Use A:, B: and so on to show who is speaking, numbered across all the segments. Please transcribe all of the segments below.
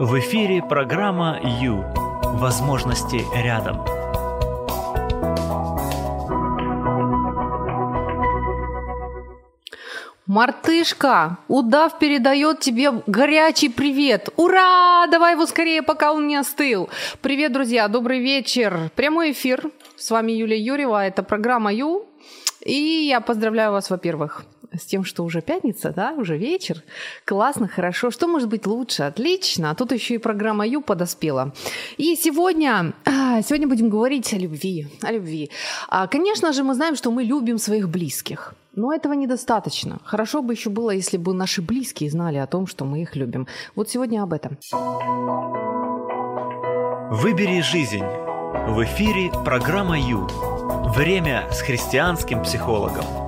A: В эфире программа «Ю». Возможности рядом.
B: Мартышка, удав передает тебе горячий привет. Ура! Давай его скорее, пока он не остыл. Привет, друзья, добрый вечер. Прямой эфир. С вами Юлия Юрьева. Это программа Ю. И я поздравляю вас, во-первых, с тем, что уже пятница, да, уже вечер. Классно, хорошо. Что может быть лучше? Отлично. А тут еще и программа Ю подоспела. И сегодня, а, сегодня будем говорить о любви. О любви. А, конечно же, мы знаем, что мы любим своих близких. Но этого недостаточно. Хорошо бы еще было, если бы наши близкие знали о том, что мы их любим. Вот сегодня об этом.
A: Выбери жизнь. В эфире программа Ю. Время с христианским психологом.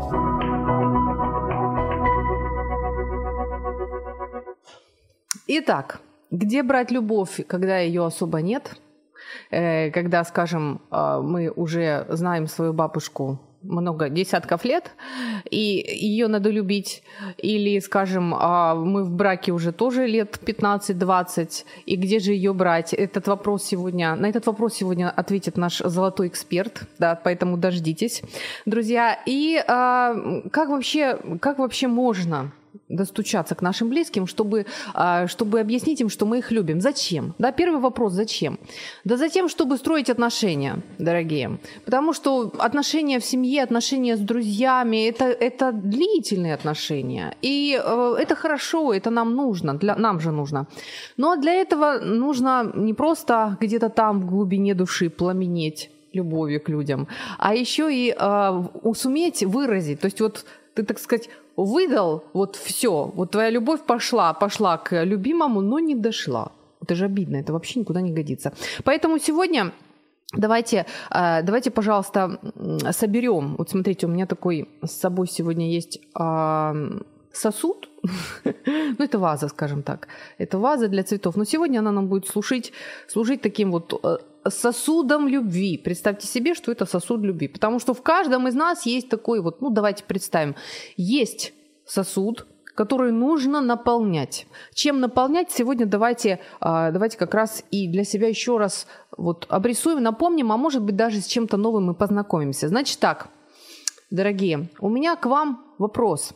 B: Итак, где брать любовь, когда ее особо нет? Э, когда, скажем, а, мы уже знаем свою бабушку много десятков лет, и ее надо любить. Или, скажем, а, мы в браке уже тоже лет 15-20, и где же ее брать? Этот вопрос сегодня, на этот вопрос сегодня ответит наш золотой эксперт, да, поэтому дождитесь, друзья. И а, как вообще, как вообще можно достучаться к нашим близким, чтобы, а, чтобы объяснить им, что мы их любим. Зачем? Да, первый вопрос, зачем? Да затем, чтобы строить отношения, дорогие. Потому что отношения в семье, отношения с друзьями, это, это длительные отношения. И э, это хорошо, это нам нужно, для, нам же нужно. Но для этого нужно не просто где-то там в глубине души пламенеть любовью к людям, а еще и э, суметь выразить. То есть вот ты, так сказать, выдал вот все, вот твоя любовь пошла, пошла к любимому, но не дошла. Это же обидно, это вообще никуда не годится. Поэтому сегодня Давайте, э, давайте, пожалуйста, соберем. Вот смотрите, у меня такой с собой сегодня есть сосуд, ну это ваза, скажем так, это ваза для цветов, но сегодня она нам будет служить, служить таким вот э, сосудом любви. Представьте себе, что это сосуд любви. Потому что в каждом из нас есть такой вот, ну давайте представим, есть сосуд, который нужно наполнять. Чем наполнять? Сегодня давайте, а, давайте как раз и для себя еще раз вот обрисуем, напомним, а может быть даже с чем-то новым мы познакомимся. Значит так, дорогие, у меня к вам вопрос.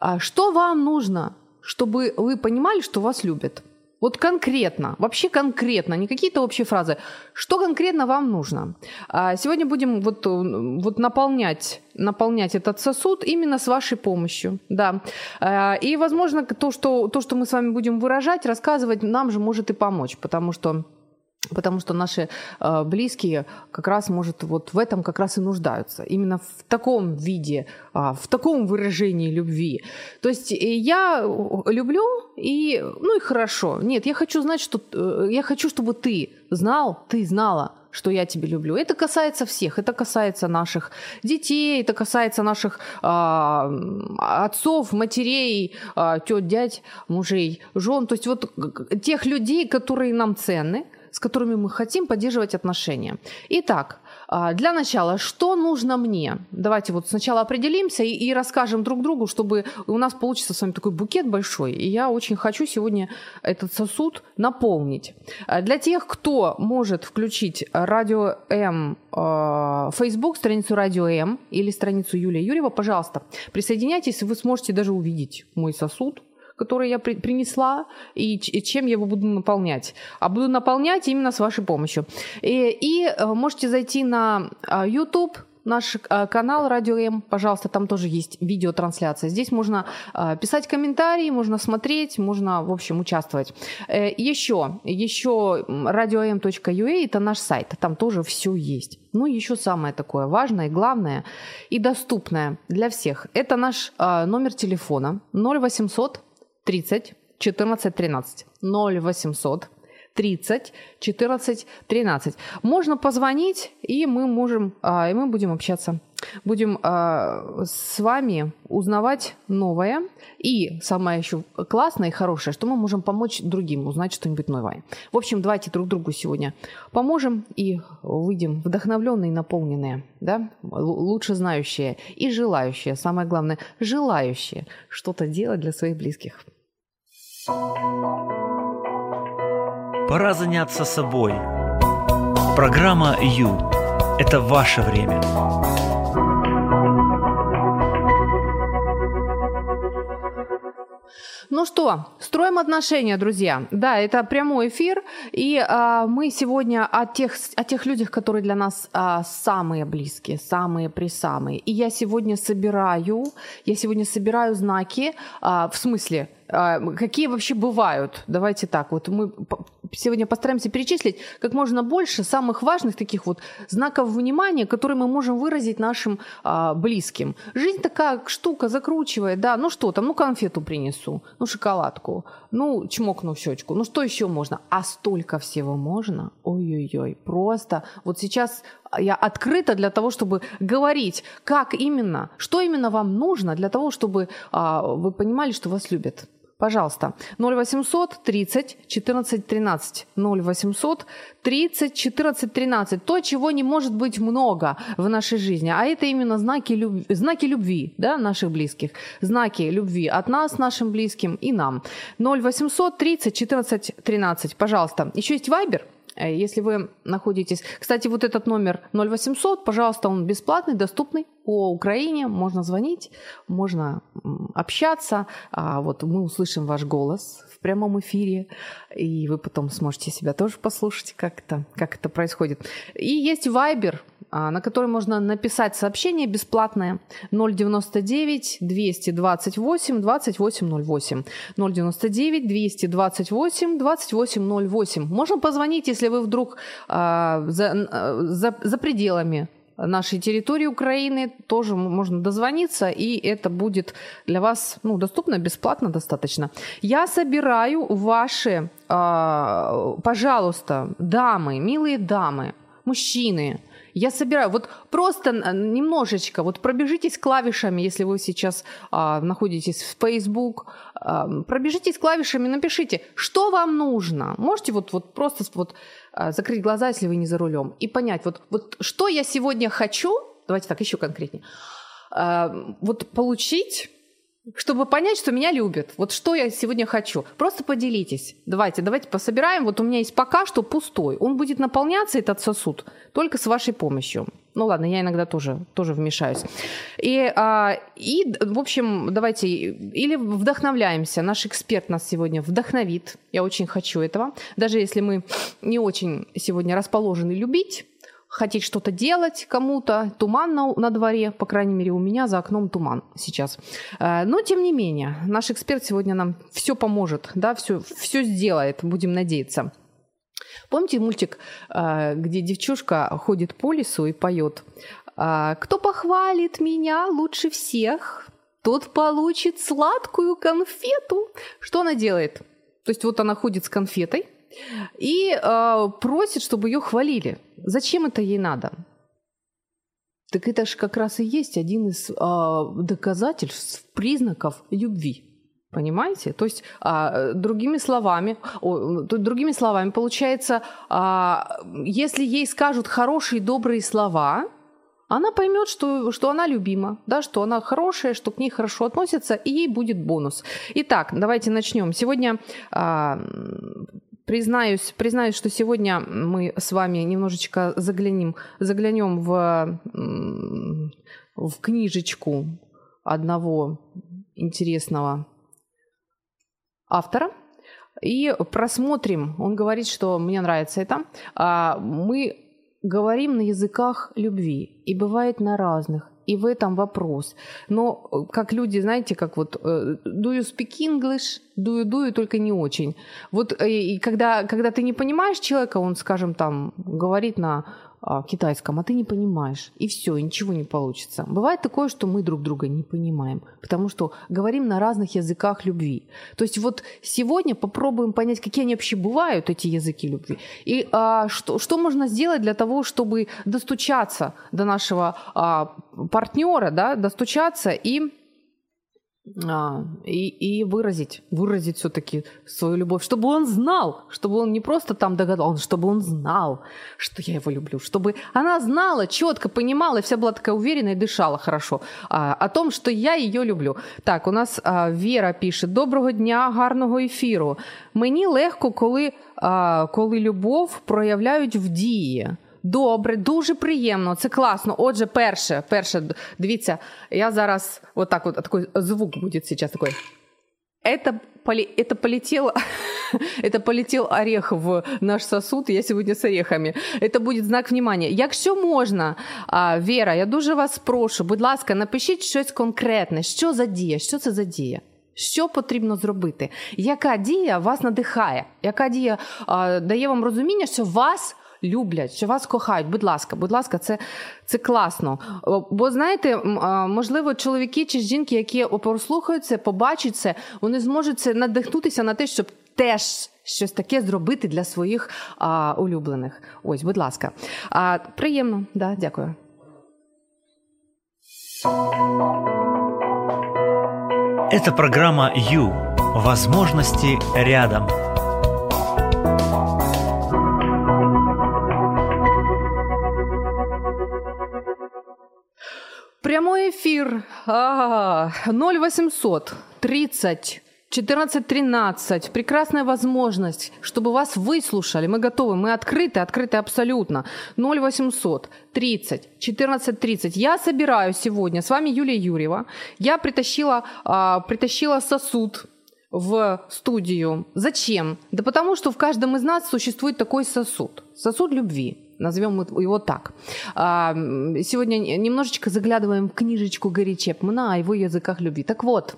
B: А что вам нужно, чтобы вы понимали, что вас любят? Вот конкретно, вообще конкретно, не какие-то общие фразы. Что конкретно вам нужно? А, сегодня будем вот, вот наполнять, наполнять этот сосуд именно с вашей помощью. Да. А, и, возможно, то что, то, что мы с вами будем выражать, рассказывать, нам же может и помочь, потому что Потому что наши э, близкие как раз, может, вот в этом как раз и нуждаются. Именно в таком виде, э, в таком выражении любви. То есть э, я люблю, и, ну и хорошо. Нет, я хочу знать, что... Э, я хочу, чтобы ты знал, ты знала, что я тебя люблю. Это касается всех. Это касается наших детей, это касается наших э, отцов, матерей, э, тет, дядь, мужей, жен. То есть вот тех людей, которые нам ценны, с которыми мы хотим поддерживать отношения. Итак, а, для начала, что нужно мне? Давайте вот сначала определимся и, и расскажем друг другу, чтобы у нас получится с вами такой букет большой. И я очень хочу сегодня этот сосуд наполнить. А, для тех, кто может включить радио М, э, Facebook, страницу радио М или страницу Юлия Юрьева, пожалуйста, присоединяйтесь, вы сможете даже увидеть мой сосуд, который я при, принесла, и, и чем я его буду наполнять. А буду наполнять именно с вашей помощью. И, и э, можете зайти на а, YouTube, наш э, канал Радио М, пожалуйста, там тоже есть видеотрансляция. Здесь можно э, писать комментарии, можно смотреть, можно, в общем, участвовать. Еще, еще radio.m.ua это наш сайт, там тоже все есть. Ну, еще самое такое важное, главное и доступное для всех. Это наш номер телефона 0800 30 14 13 0800 30 14 13. Можно позвонить, и мы можем, а, и мы будем общаться. Будем а, с вами узнавать новое. И самое еще классное и хорошее, что мы можем помочь другим узнать что-нибудь новое. В общем, давайте друг другу сегодня поможем и выйдем вдохновленные наполненные, да? лучше знающие и желающие, самое главное, желающие что-то делать для своих близких.
A: Пора заняться собой. Программа «Ю» – это ваше время.
B: Ну что, строим отношения, друзья. Да, это прямой эфир, и а, мы сегодня о тех, о тех людях, которые для нас а, самые близкие, самые присамые. И я сегодня собираю, я сегодня собираю знаки, а, в смысле, какие вообще бывают? Давайте так, вот мы сегодня постараемся перечислить как можно больше самых важных таких вот знаков внимания, которые мы можем выразить нашим а, близким. Жизнь такая штука закручивает, да, ну что там, ну конфету принесу, ну шоколадку, ну чмокну в щечку, ну что еще можно? А столько всего можно? Ой-ой-ой, просто вот сейчас я открыта для того, чтобы говорить, как именно, что именно вам нужно для того, чтобы а, вы понимали, что вас любят. Пожалуйста, 0800 30 14 13. 0800 30 14 13. То, чего не может быть много в нашей жизни. А это именно знаки любви, знаки любви да, наших близких. Знаки любви от нас, нашим близким и нам. 0800 30 14 13. Пожалуйста. Еще есть Вайбер – если вы находитесь... Кстати, вот этот номер 0800, пожалуйста, он бесплатный, доступный по Украине. Можно звонить, можно общаться. А вот мы услышим ваш голос в прямом эфире, и вы потом сможете себя тоже послушать, как это, как это происходит. И есть Viber – на который можно написать сообщение бесплатное 099 228 2808 099 228 2808. Можно позвонить, если вы вдруг а, за, за, за пределами нашей территории Украины, тоже можно дозвониться, и это будет для вас ну, доступно, бесплатно достаточно. Я собираю ваши, э, пожалуйста, дамы, милые дамы, мужчины, я собираю, вот просто немножечко, вот пробежитесь клавишами, если вы сейчас а, находитесь в Facebook, а, пробежитесь клавишами, напишите, что вам нужно. Можете вот, вот просто вот, а, закрыть глаза, если вы не за рулем, и понять, вот, вот что я сегодня хочу, давайте так, еще конкретнее, а, вот получить чтобы понять, что меня любят. Вот что я сегодня хочу. Просто поделитесь. Давайте, давайте пособираем. Вот у меня есть пока что пустой. Он будет наполняться, этот сосуд, только с вашей помощью. Ну ладно, я иногда тоже, тоже вмешаюсь. И, а, и, в общем, давайте или вдохновляемся. Наш эксперт нас сегодня вдохновит. Я очень хочу этого. Даже если мы не очень сегодня расположены любить, хотеть что-то делать кому-то. Туман на, на дворе, по крайней мере, у меня за окном туман сейчас. Э, но, тем не менее, наш эксперт сегодня нам все поможет, да, все, все сделает, будем надеяться. Помните мультик, э, где девчушка ходит по лесу и поет «Э, «Кто похвалит меня лучше всех, тот получит сладкую конфету». Что она делает? То есть вот она ходит с конфетой, и э, просит, чтобы ее хвалили. Зачем это ей надо? Так это же как раз и есть один из э, доказательств, признаков любви. Понимаете? То есть, а, другими словами, о, другими словами, получается, а, если ей скажут хорошие, добрые слова, она поймет, что, что она любима, да, что она хорошая, что к ней хорошо относятся, и ей будет бонус. Итак, давайте начнем. Сегодня а, Признаюсь, признаюсь, что сегодня мы с вами немножечко заглянем, заглянем в, в книжечку одного интересного автора и просмотрим. Он говорит, что мне нравится это. А, мы говорим на языках любви, и бывает на разных и в этом вопрос. Но э, как люди, знаете, как вот э, do you speak English, do you, только не очень. Вот э, и когда, когда ты не понимаешь человека, он, скажем, там говорит на китайском, а ты не понимаешь, и все, ничего не получится. Бывает такое, что мы друг друга не понимаем, потому что говорим на разных языках любви. То есть вот сегодня попробуем понять, какие они вообще бывают, эти языки любви, и а, что, что можно сделать для того, чтобы достучаться до нашего а, партнера, да, достучаться и а, и, и выразить, выразить все-таки свою любовь, чтобы он знал, чтобы он не просто там догадался, чтобы он знал, что я его люблю, чтобы она знала, четко понимала, и вся была такая уверенная и дышала хорошо а, о том, что я ее люблю. Так, у нас а, Вера пишет: Доброго дня, гарного ефіру. Мені легко, коли, а, коли любов проявляють в дії. Добре, дуже приємно, це класно. Отже, перше, перше, дивіться, я зараз вот так вот, такой звук будет сейчас такой. Это, поли, это полетел, это полетел орех в наш сосуд. Я сегодня с орехами. Это будет знак внимания. Якщо можна, Вера, я дуже вас прошу, будь ласка, напишіть щось конкретне. Що за дія? Що це за дія? Що потрібно зробити? Яка дія вас надихає? Яка дія а, дає вам розуміння, що вас люблять, що вас кохають. Будь ласка, будь ласка, це це класно. Бо знаєте, можливо, чоловіки чи жінки, які прослухають це, побачать це, вони зможуть це надихнутися на те, щоб теж. Щось таке зробити для своїх а, улюблених. Ось, будь ласка. А, Приємно, да, дякую.
A: Это программа «Ю». Возможности рядом.
B: Прямой эфир. 0800 30 14.13. Прекрасная возможность, чтобы вас выслушали. Мы готовы, мы открыты, открыты абсолютно. 0800 30 14.30. Я собираю сегодня, с вами Юлия Юрьева. Я притащила, а, притащила сосуд в студию. Зачем? Да потому что в каждом из нас существует такой сосуд. Сосуд любви назовем его так. А, сегодня немножечко заглядываем в книжечку Гарри Чепмана о его языках любви. Так вот,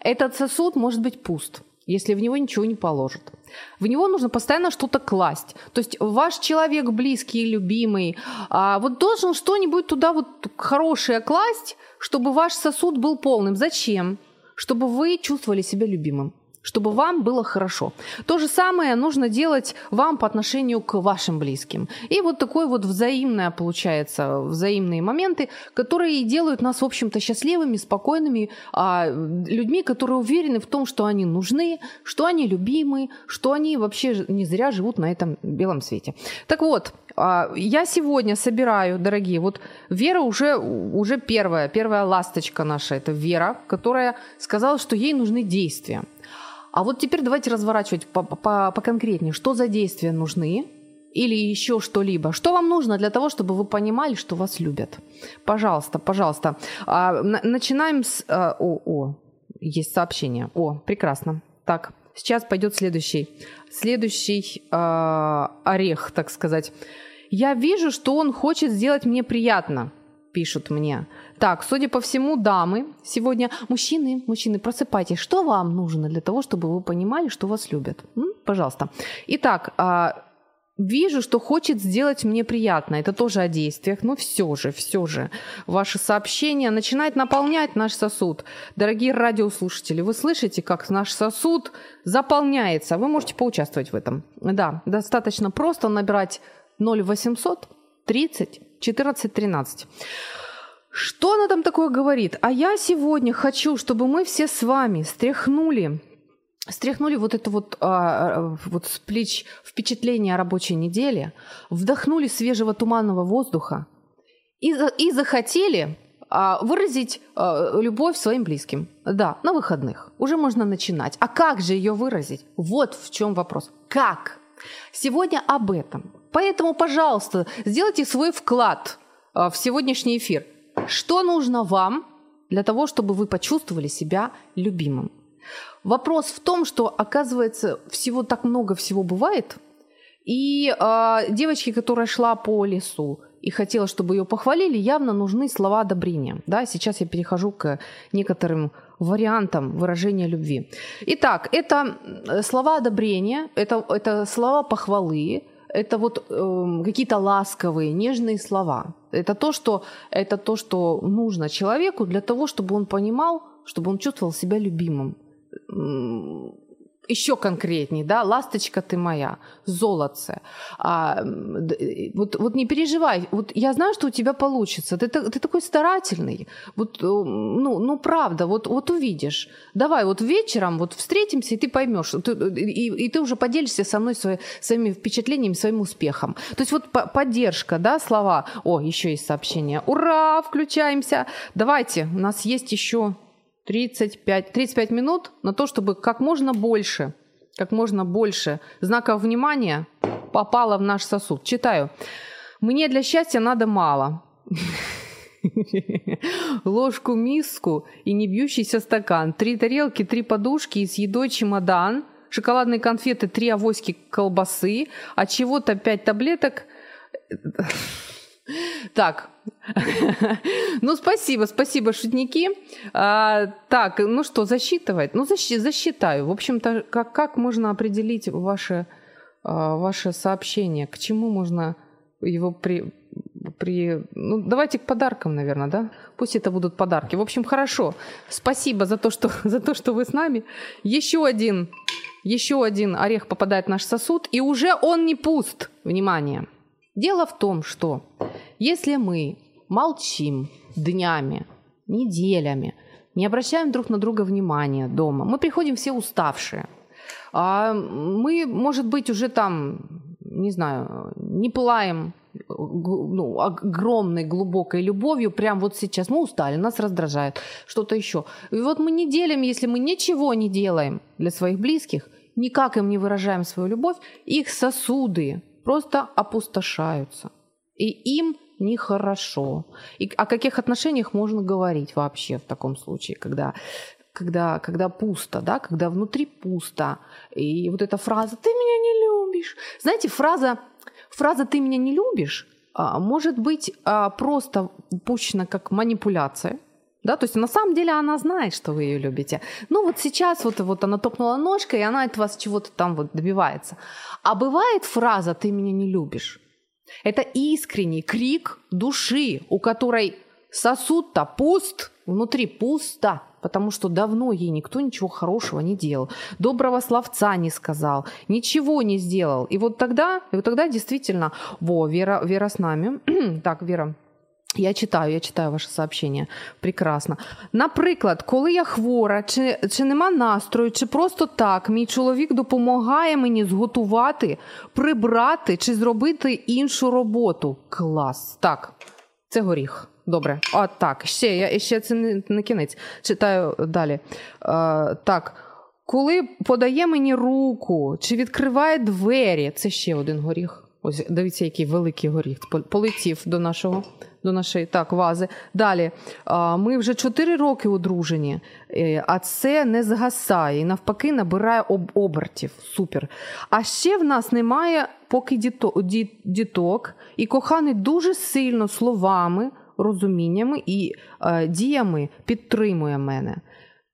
B: этот сосуд может быть пуст, если в него ничего не положат. В него нужно постоянно что-то класть. То есть ваш человек близкий, любимый, а, вот должен что-нибудь туда вот хорошее класть, чтобы ваш сосуд был полным. Зачем? Чтобы вы чувствовали себя любимым чтобы вам было хорошо. То же самое нужно делать вам по отношению к вашим близким. И вот такое вот взаимное, получается, взаимные моменты, которые делают нас, в общем-то, счастливыми, спокойными, а, людьми, которые уверены в том, что они нужны, что они любимы, что они вообще не зря живут на этом белом свете. Так вот, а, я сегодня собираю, дорогие, вот Вера уже, уже первая, первая ласточка наша, это Вера, которая сказала, что ей нужны действия. А вот теперь давайте разворачивать поконкретнее. Что за действия нужны? Или еще что-либо. Что вам нужно для того, чтобы вы понимали, что вас любят? Пожалуйста, пожалуйста. А, начинаем с... А, о, о, есть сообщение. О, прекрасно. Так, сейчас пойдет следующий. Следующий а, орех, так сказать. Я вижу, что он хочет сделать мне приятно пишут мне. Так, судя по всему, дамы сегодня... Мужчины, мужчины, просыпайтесь. Что вам нужно для того, чтобы вы понимали, что вас любят? М? Пожалуйста. Итак, а, Вижу, что хочет сделать мне приятно. Это тоже о действиях. Но все же, все же, ваши сообщения начинают наполнять наш сосуд. Дорогие радиослушатели, вы слышите, как наш сосуд заполняется. Вы можете поучаствовать в этом. Да, достаточно просто набирать 0800 30 14, 13. Что она там такое говорит? А я сегодня хочу, чтобы мы все с вами стряхнули стряхнули вот это вот, а, вот с плеч впечатление о рабочей неделе, вдохнули свежего туманного воздуха и, и захотели а, выразить а, любовь своим близким. Да, на выходных. Уже можно начинать. А как же ее выразить? Вот в чем вопрос. Как? Сегодня об этом. Поэтому, пожалуйста, сделайте свой вклад а, в сегодняшний эфир. Что нужно вам для того, чтобы вы почувствовали себя любимым? Вопрос в том, что, оказывается, всего так много всего бывает. И э, девочке, которая шла по лесу и хотела, чтобы ее похвалили, явно нужны слова одобрения. Да, сейчас я перехожу к некоторым вариантам выражения любви. Итак, это слова одобрения, это, это слова похвалы, это вот э, какие-то ласковые, нежные слова. Это то, что, это то, что нужно человеку для того, чтобы он понимал, чтобы он чувствовал себя любимым. Еще конкретней, да, ласточка ты моя, золотце. А, вот, вот не переживай, вот я знаю, что у тебя получится, ты, ты такой старательный, вот, э, ну, ну правда, вот, вот увидишь. Давай вот вечером вот встретимся, и ты поймешь, ты, и, и ты уже поделишься со мной свои, своими впечатлениями, своим успехом. То есть вот поддержка, да, слова. О, еще есть сообщение. Ура, включаемся. Давайте, у нас есть еще 35, 35 минут на то, чтобы как можно больше, как можно больше знаков внимания попало в наш сосуд. Читаю. Мне для счастья надо мало. Ложку, миску и не бьющийся стакан. Три тарелки, три подушки и с едой чемодан. Шоколадные конфеты, три авоськи колбасы. А чего-то пять таблеток. Так, ну спасибо, спасибо, шутники. А, так, ну что, засчитывать? Ну защ, засчитаю. В общем-то, как, как можно определить ваше, а, ваше сообщение? К чему можно его при, при... Ну, давайте к подаркам, наверное, да? Пусть это будут подарки. В общем, хорошо. Спасибо за то, что, за то, что вы с нами. Еще один, еще один орех попадает в наш сосуд, и уже он не пуст. Внимание. Дело в том, что если мы молчим днями, неделями, не обращаем друг на друга внимания дома, мы приходим все уставшие, а мы, может быть, уже там, не знаю, не пылаем ну, огромной глубокой любовью, прям вот сейчас мы устали, нас раздражает, что-то еще. И вот мы неделями, если мы ничего не делаем для своих близких, никак им не выражаем свою любовь, их сосуды просто опустошаются. И им нехорошо. И о каких отношениях можно говорить вообще в таком случае, когда когда, когда пусто, да, когда внутри пусто. И вот эта фраза «ты меня не любишь». Знаете, фраза, фраза «ты меня не любишь» а, может быть а, просто пущена как манипуляция, да, то есть на самом деле она знает, что вы ее любите. Ну вот сейчас вот, вот она топнула ножкой, и она от вас чего-то там вот добивается. А бывает фраза «ты меня не любишь». Это искренний крик души, у которой сосуд-то пуст, внутри пусто, потому что давно ей никто ничего хорошего не делал, доброго словца не сказал, ничего не сделал. И вот тогда, и вот тогда действительно, во, Вера, Вера с нами. так, Вера, я читаю, я читаю ваше сообщення. Прекрасно. Наприклад, коли я хвора, чи чи нема настрою, чи просто так, мій чоловік допомагає мені зготувати, прибрати чи зробити іншу роботу. Клас. Так, це горіх. Добре. А так, ще я ще це не, не кінець. Читаю далі. А, так. Коли подає мені руку, чи відкриває двері, це ще один горіх. Ось дивіться, який великий горіх полетів до нашого до нашої так вази. Далі ми вже 4 роки одружені, е, а це не згасає і навпаки набирає обертів. Супер. А ще в нас немає поки діток, і коханий дуже сильно словами, розуміннями і е, діями підтримує мене.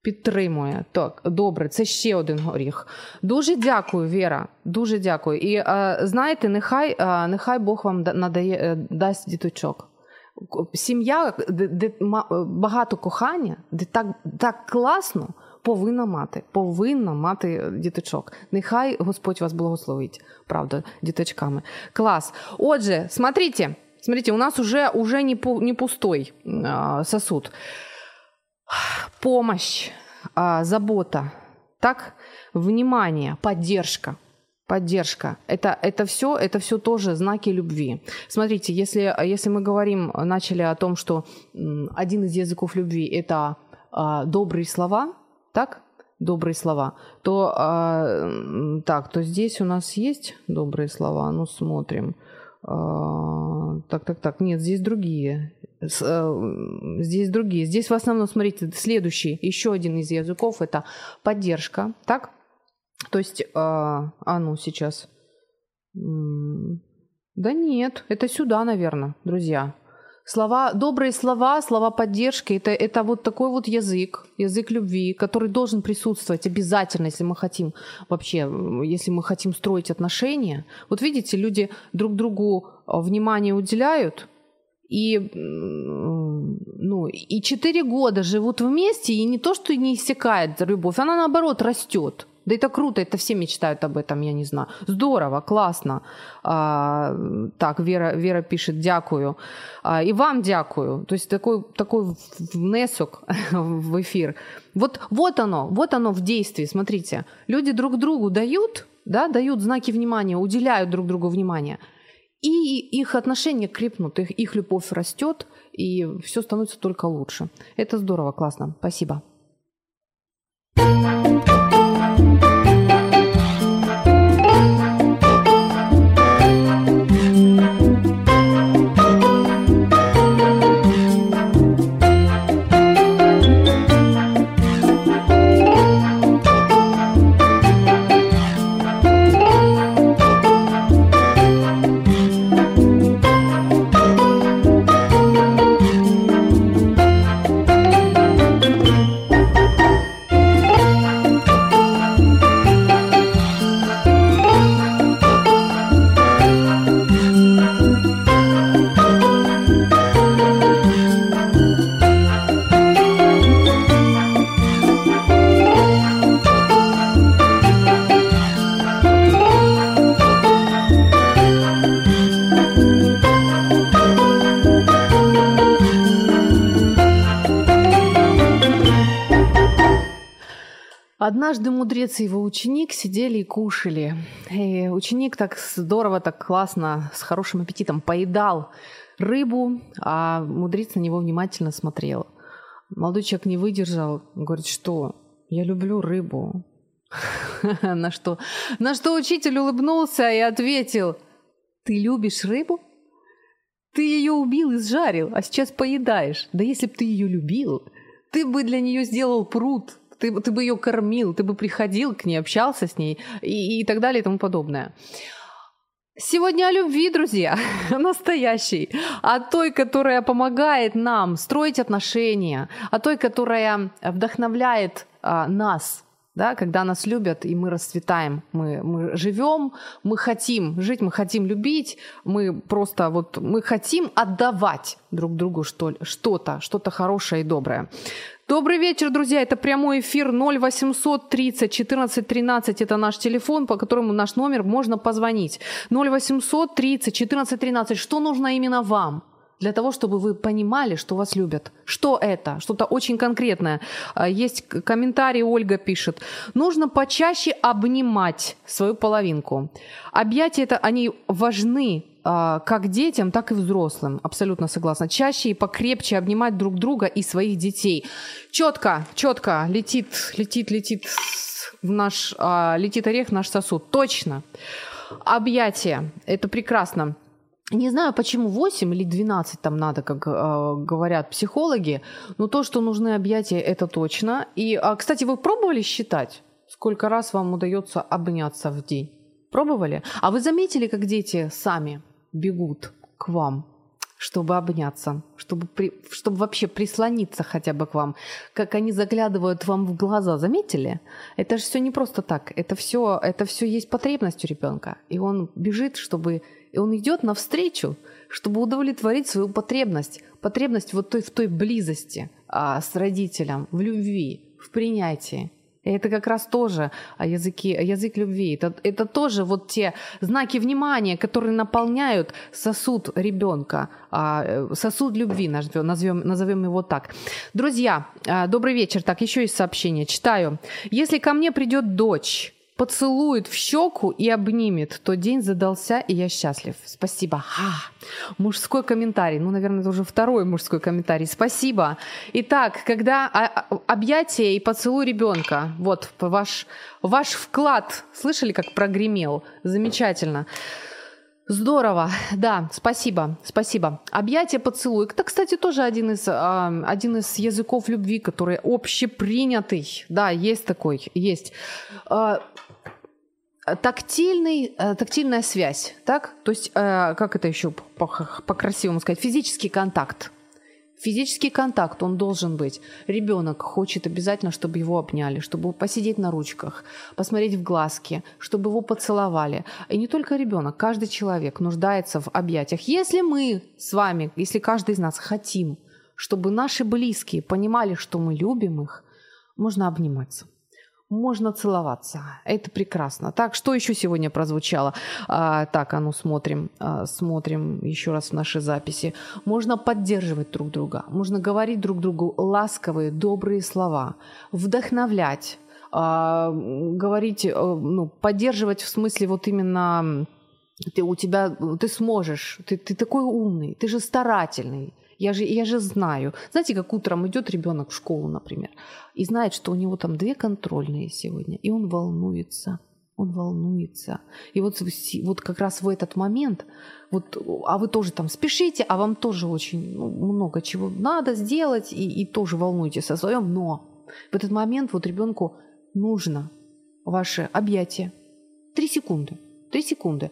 B: Підтримує так, добре, це ще один горіх. Дуже дякую, Віра. Дуже дякую. І е, знаєте, нехай е, нехай Бог вам надає е, дасть діточок. Сім'я, де, де багато кохання, де так, так класно. Повинна мати, повинна мати діточок. Нехай Господь вас благословить, правда, діточками. Клас. Отже, смотрите, смотрите, у нас уже, уже не, не пустой сосуд помощь, а, забота, так, внимание, поддержка. Поддержка. Это, это все, это все тоже знаки любви. Смотрите, если, если мы говорим, начали о том, что один из языков любви это а, добрые слова, так? Добрые слова, то а, так, то здесь у нас есть добрые слова. Ну, смотрим. А, так, так, так. Нет, здесь другие. Э, здесь другие. Здесь в основном, смотрите, следующий, еще один из языков это поддержка, так? То есть, а, а ну сейчас. Да нет, это сюда, наверное, друзья. Слова, добрые слова, слова поддержки, это, это вот такой вот язык, язык любви, который должен присутствовать обязательно, если мы хотим вообще, если мы хотим строить отношения. Вот видите, люди друг другу а, внимание уделяют, и, ну, и четыре года живут вместе, и не то, что не иссякает любовь, она наоборот растет. Да это круто, это все мечтают об этом, я не знаю. Здорово, классно. А, так, Вера, Вера пишет, дякую. А, и вам дякую. То есть такой, такой внесок в эфир. Вот, вот оно, вот оно в действии, смотрите. Люди друг другу дают, да, дают знаки внимания, уделяют друг другу внимание. И их отношения крепнут, их, их любовь растет, и все становится только лучше. Это здорово, классно. Спасибо. Однажды мудрец и его ученик сидели и кушали. И ученик так здорово, так классно, с хорошим аппетитом поедал рыбу, а мудрец на него внимательно смотрел. Молодой человек не выдержал, говорит, что я люблю рыбу. На что, на что учитель улыбнулся и ответил, ты любишь рыбу? Ты ее убил и сжарил, а сейчас поедаешь. Да если бы ты ее любил, ты бы для нее сделал пруд, ты, ты бы ее кормил, ты бы приходил к ней, общался с ней и, и так далее и тому подобное. Сегодня о любви, друзья, настоящей, о той, которая помогает нам строить отношения, о той, которая вдохновляет а, нас, да, когда нас любят и мы расцветаем, мы, мы живем, мы хотим жить, мы хотим любить, мы просто вот мы хотим отдавать друг другу что, что-то, что-то хорошее и доброе. Добрый вечер, друзья. Это прямой эфир 0800 30 14 13. Это наш телефон, по которому наш номер можно позвонить. 0800 30 14 13. Что нужно именно вам? для того, чтобы вы понимали, что вас любят. Что это? Что-то очень конкретное. А, есть комментарий, Ольга пишет. Нужно почаще обнимать свою половинку. Объятия это, они важны а, как детям, так и взрослым. Абсолютно согласна. Чаще и покрепче обнимать друг друга и своих детей. Четко, четко летит, летит, летит в наш, а, летит орех в наш сосуд. Точно. Объятия. Это прекрасно. Не знаю, почему 8 или 12 там надо, как э, говорят психологи, но то, что нужны объятия, это точно. И, а, кстати, вы пробовали считать, сколько раз вам удается обняться в день? Пробовали? А вы заметили, как дети сами бегут к вам, чтобы обняться, чтобы, при, чтобы вообще прислониться хотя бы к вам, как они заглядывают вам в глаза, заметили? Это же все не просто так, это все, это все есть потребность у ребенка, и он бежит, чтобы, и он идет навстречу, чтобы удовлетворить свою потребность, потребность вот той в той близости а, с родителем, в любви, в принятии. Это как раз тоже о языке, о язык любви. Это, это тоже вот те знаки внимания, которые наполняют сосуд ребенка, а, э, сосуд любви, назовем, назовем, назовем его так. Друзья, а, добрый вечер. Так, еще есть сообщение. Читаю. Если ко мне придет дочь, поцелует в щеку и обнимет, то день задался, и я счастлив. Спасибо. Ха. Мужской комментарий. Ну, наверное, это уже второй мужской комментарий. Спасибо. Итак, когда объятие и поцелуй ребенка, вот ваш, ваш вклад, слышали, как прогремел? Замечательно. Здорово, да, спасибо, спасибо. Объятие, поцелуй. Это, кстати, тоже один из, э, один из языков любви, который общепринятый. Да, есть такой, есть. Э, тактильный, э, тактильная связь, так? То есть, э, как это еще по-красивому сказать, физический контакт. Физический контакт, он должен быть. Ребенок хочет обязательно, чтобы его обняли, чтобы посидеть на ручках, посмотреть в глазки, чтобы его поцеловали. И не только ребенок, каждый человек нуждается в объятиях. Если мы с вами, если каждый из нас хотим, чтобы наши близкие понимали, что мы любим их, можно обниматься. Можно целоваться. Это прекрасно. Так, что еще сегодня прозвучало? А, так, а ну смотрим, а, смотрим еще раз в наши записи. Можно поддерживать друг друга, можно говорить друг другу ласковые, добрые слова, вдохновлять, а, говорить, э, ну, поддерживать в смысле вот именно ты у тебя, ты сможешь, ты, ты такой умный, ты же старательный, я же, я же знаю. Знаете, как утром идет ребенок в школу, например, и знает, что у него там две контрольные сегодня, и он волнуется. Он волнуется. И вот, вот как раз в этот момент, вот, а вы тоже там спешите, а вам тоже очень ну, много чего надо сделать, и, и тоже волнуетесь о своем, но в этот момент вот ребенку нужно ваше объятие. Три секунды. Три секунды.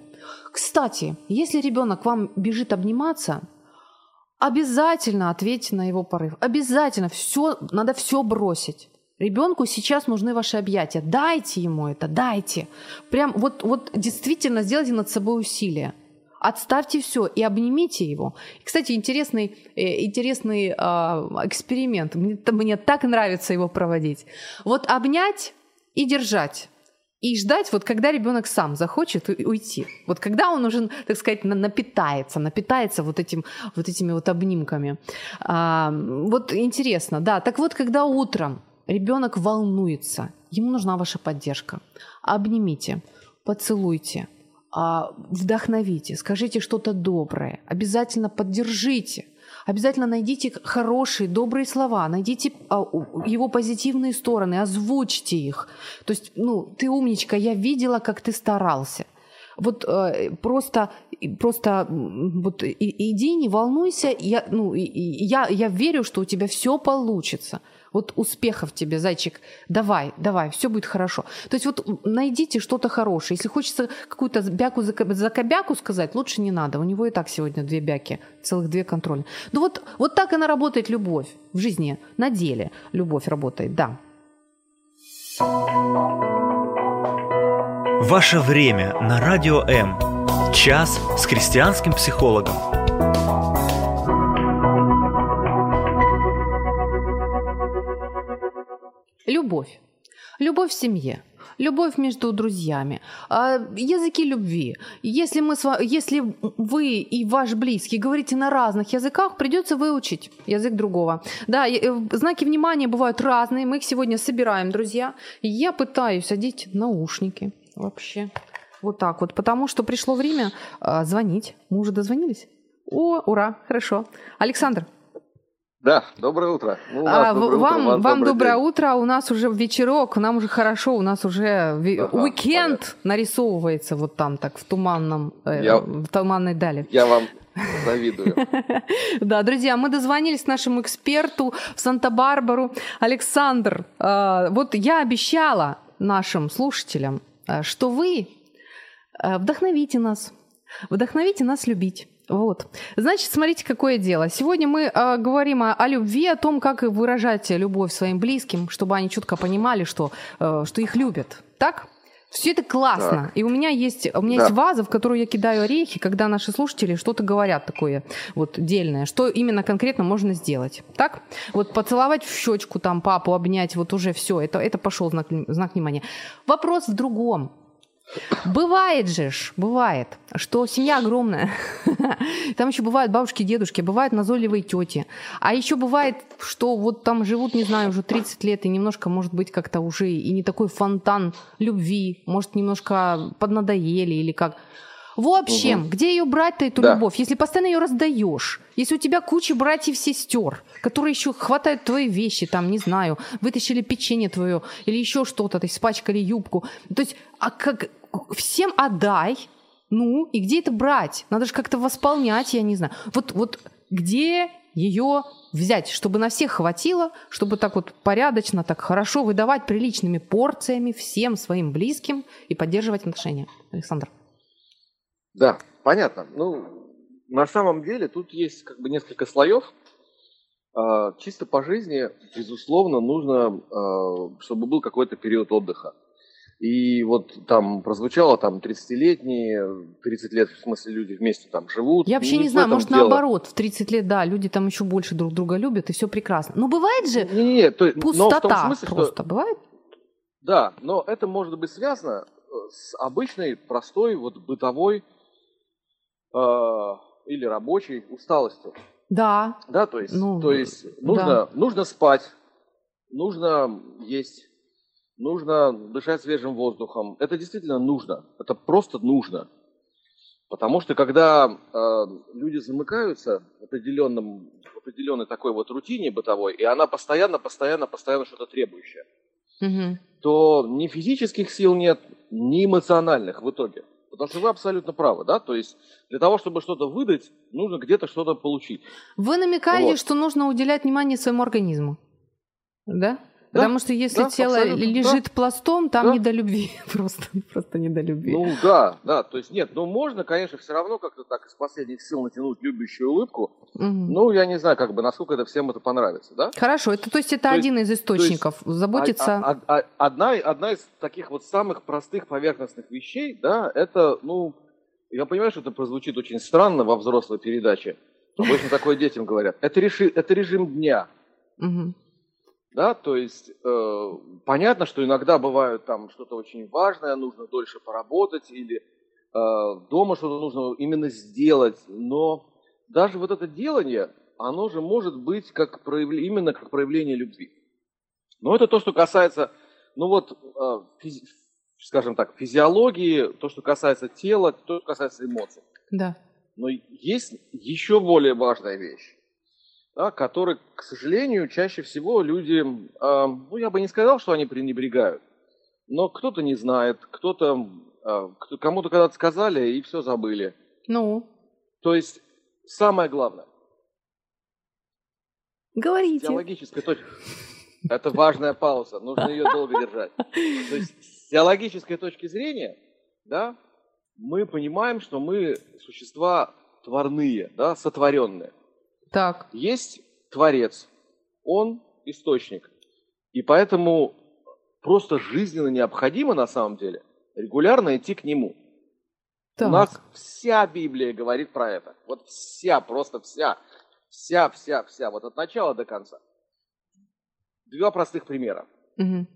B: Кстати, если ребенок вам бежит обниматься, Обязательно ответьте на его порыв. Обязательно. Все, надо все бросить. Ребенку сейчас нужны ваши объятия. Дайте ему это, дайте. Прям вот, вот действительно сделайте над собой усилие. Отставьте все и обнимите его. И, кстати, интересный, э, интересный э, эксперимент. Мне, мне так нравится его проводить. Вот обнять и держать и ждать, вот когда ребенок сам захочет уйти. Вот когда он уже, так сказать, напитается, напитается вот, этим, вот этими вот обнимками. А, вот интересно, да. Так вот, когда утром ребенок волнуется, ему нужна ваша поддержка. Обнимите, поцелуйте, а, вдохновите, скажите что-то доброе, обязательно поддержите – Обязательно найдите хорошие, добрые слова, найдите а, его позитивные стороны, озвучьте их. То есть, ну, ты умничка, я видела, как ты старался. Вот э, просто, просто вот, и, иди, не волнуйся, я, ну, я, я верю, что у тебя все получится. Вот успехов тебе, зайчик. Давай, давай, все будет хорошо. То есть вот найдите что-то хорошее. Если хочется какую-то бяку за, кобяку сказать, лучше не надо. У него и так сегодня две бяки, целых две контрольные. Ну вот, вот так она работает, любовь в жизни. На деле любовь работает, да.
A: Ваше время на Радио М. Час с христианским психологом.
B: Любовь. Любовь в семье, любовь между друзьями, а, языки любви. Если, мы, если вы и ваш близкий говорите на разных языках, придется выучить язык другого. Да, э, знаки внимания бывают разные, мы их сегодня собираем, друзья. Я пытаюсь одеть наушники вообще. Вот так вот, потому что пришло время а, звонить. Мы уже дозвонились? О, ура, хорошо. Александр,
C: да, доброе утро.
B: Ну, а, доброе вам утро, вам доброе день. утро, у нас уже вечерок, нам уже хорошо, у нас уже ага, уикенд понятно. нарисовывается вот там так в туманном, э, я, в туманной дали.
C: Я вам завидую.
B: Да, друзья, мы дозвонились нашему эксперту в Санта-Барбару. Александр, э, вот я обещала нашим слушателям, э, что вы э, вдохновите нас, вдохновите нас любить. Вот. Значит, смотрите, какое дело. Сегодня мы э, говорим о, о любви, о том, как выражать любовь своим близким, чтобы они четко понимали, что, э, что их любят. Так? Все это классно. Так. И у меня есть, у меня да. есть ваза, в которую я кидаю орехи, когда наши слушатели что-то говорят такое вот дельное. Что именно конкретно можно сделать. Так? Вот поцеловать в щечку там папу, обнять, вот уже все. Это, это пошел знак, знак внимания. Вопрос в другом. Бывает же, бывает, что семья огромная. Там еще бывают бабушки, дедушки, бывают назойливые тети. А еще бывает, что вот там живут, не знаю, уже 30 лет, и немножко, может быть, как-то уже и не такой фонтан любви, может, немножко поднадоели или как. В общем, угу. где ее брать-то, эту да. любовь, если постоянно ее раздаешь? Если у тебя куча братьев сестер, которые еще хватают твои вещи, там, не знаю, вытащили печенье твое или еще что-то, испачкали юбку. То есть, а как всем отдай, ну, и где это брать? Надо же как-то восполнять, я не знаю. Вот, вот где ее взять, чтобы на всех хватило, чтобы так вот порядочно, так хорошо выдавать приличными порциями всем своим близким и поддерживать отношения. Александр.
C: Да, понятно. Ну, на самом деле тут есть как бы несколько слоев. А, чисто по жизни, безусловно, нужно, а, чтобы был какой-то период отдыха. И вот там прозвучало там 30-летние, 30 лет, в смысле, люди вместе там живут.
B: Я вообще не, не знаю, может дело. наоборот, в 30 лет, да, люди там еще больше друг друга любят, и все прекрасно. Но бывает же не, не, не, то, пустота но в том смысле, просто, что... бывает?
C: Да, но это может быть связано э, с обычной, простой, вот бытовой э, или рабочей усталостью.
B: Да.
C: Да, то есть, ну, то есть нужно, да. нужно спать, нужно есть, нужно дышать свежим воздухом. Это действительно нужно. Это просто нужно. Потому что когда э, люди замыкаются в, определенном, в определенной такой вот рутине бытовой, и она постоянно, постоянно, постоянно что-то требующее, угу. то ни физических сил нет, ни эмоциональных в итоге. Потому что вы абсолютно правы, да? То есть для того, чтобы что-то выдать, нужно где-то что-то получить.
B: Вы намекаете, вот. что нужно уделять внимание своему организму, да? Да, Потому что если да, тело лежит да. пластом, там да. не до любви. Просто, просто не до любви.
C: Ну да, да. То есть нет, ну можно, конечно, все равно как-то так из последних сил натянуть любящую улыбку. Угу. Ну, я не знаю, как бы, насколько это всем это понравится, да?
B: Хорошо, это то есть это то один есть, из источников. Есть, заботиться.
C: А, а, а, одна, одна из таких вот самых простых поверхностных вещей, да, это, ну, я понимаю, что это прозвучит очень странно во взрослой передаче. Обычно такое детям говорят. Это, реши, это режим дня. Угу. Да, то есть э, понятно, что иногда бывает там что-то очень важное, нужно дольше поработать или э, дома что-то нужно именно сделать, но даже вот это делание, оно же может быть как проявление, именно как проявление любви. Но это то, что касается, ну вот, э, физи, скажем так, физиологии, то, что касается тела, то, что касается эмоций.
B: Да.
C: Но есть еще более важная вещь да, который, к сожалению, чаще всего люди, э, ну, я бы не сказал, что они пренебрегают, но кто-то не знает, кто-то, э, кому-то когда-то сказали и все забыли.
B: Ну?
C: То есть самое главное.
B: Говорите.
C: Теологическая точка. Это важная пауза, нужно ее долго держать. То есть с теологической точки зрения, да, мы понимаем, что мы существа творные, да, сотворенные.
B: Так.
C: Есть Творец, Он источник. И поэтому просто жизненно необходимо на самом деле регулярно идти к Нему. Так. У нас вся Библия говорит про это. Вот вся, просто вся. Вся, вся, вся. Вот от начала до конца. Два простых примера. Угу.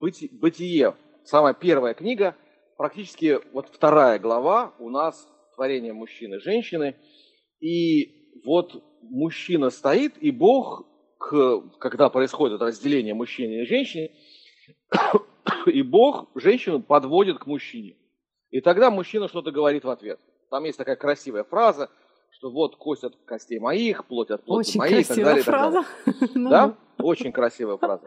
C: Быти, Бытие, самая первая книга, практически вот вторая глава у нас творение мужчины и женщины. И вот мужчина стоит, и Бог, когда происходит разделение мужчины и женщины, и Бог женщину подводит к мужчине. И тогда мужчина что-то говорит в ответ. Там есть такая красивая фраза, что вот кость от костей моих, плоть от плоти
B: Очень
C: моей, и
B: так далее.
C: Фраза. Так далее. Да? Очень красивая фраза.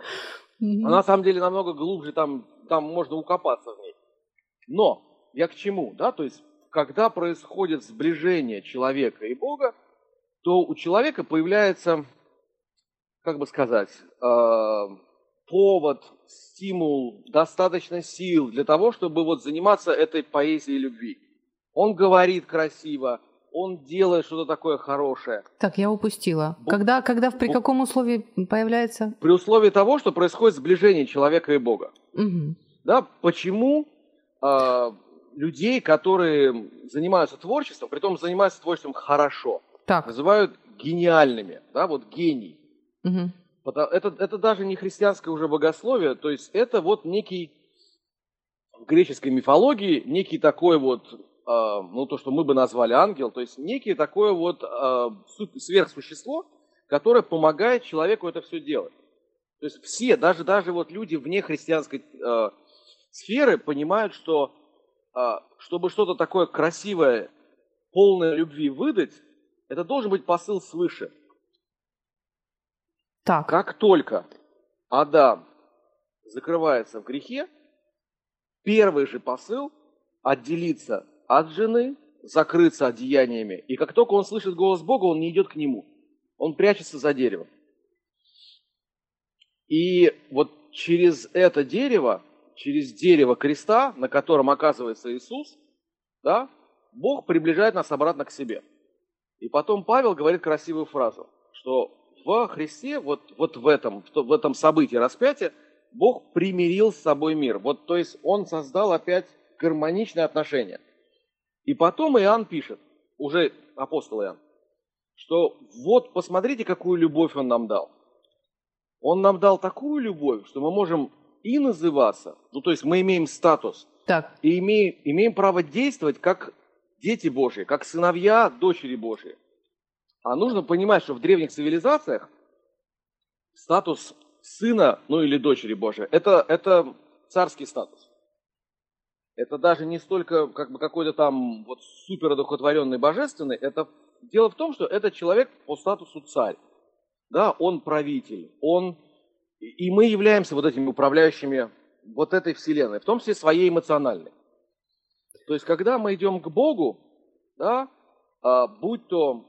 C: На самом деле намного глубже, там, там можно укопаться в ней. Но я к чему? Да? То есть, когда происходит сближение человека и Бога, то у человека появляется, как бы сказать, э, повод, стимул, достаточно сил для того, чтобы вот заниматься этой поэзией любви. Он говорит красиво, он делает что-то такое хорошее.
B: Так, я упустила. Бог, когда, когда при Бог, каком условии появляется?
C: При условии того, что происходит сближение человека и Бога. Угу. Да, почему э, людей, которые занимаются творчеством, при том занимаются творчеством хорошо,
B: так.
C: называют гениальными, да, вот гений. Угу. Это, это даже не христианское уже богословие, то есть это вот некий в греческой мифологии некий такой вот, э, ну то, что мы бы назвали ангел, то есть некий такое вот э, сверхсущество, которое помогает человеку это все делать. То есть все, даже, даже вот люди вне христианской э, сферы понимают, что э, чтобы что-то такое красивое, полное любви выдать, это должен быть посыл свыше.
B: Так.
C: Как только Адам закрывается в грехе, первый же посыл отделиться от жены, закрыться одеяниями. И как только он слышит голос Бога, он не идет к нему. Он прячется за деревом. И вот через это дерево, через дерево креста, на котором оказывается Иисус, да, Бог приближает нас обратно к себе. И потом Павел говорит красивую фразу, что в Христе, вот, вот в, этом, в этом событии распятия, Бог примирил с собой мир. Вот, то есть Он создал опять гармоничные отношения. И потом Иоанн пишет, уже апостол Иоанн, что вот посмотрите, какую любовь Он нам дал. Он нам дал такую любовь, что мы можем и называться, ну то есть мы имеем статус,
B: Так.
C: и имеем, имеем право действовать как дети Божьи, как сыновья, дочери Божьи. А нужно понимать, что в древних цивилизациях статус сына, ну или дочери Божьей, это, это царский статус. Это даже не столько как бы какой-то там вот супер одухотворенный божественный, это дело в том, что этот человек по статусу царь. Да, он правитель, он... И мы являемся вот этими управляющими вот этой вселенной, в том числе своей эмоциональной. То есть, когда мы идем к Богу, да, а, будь то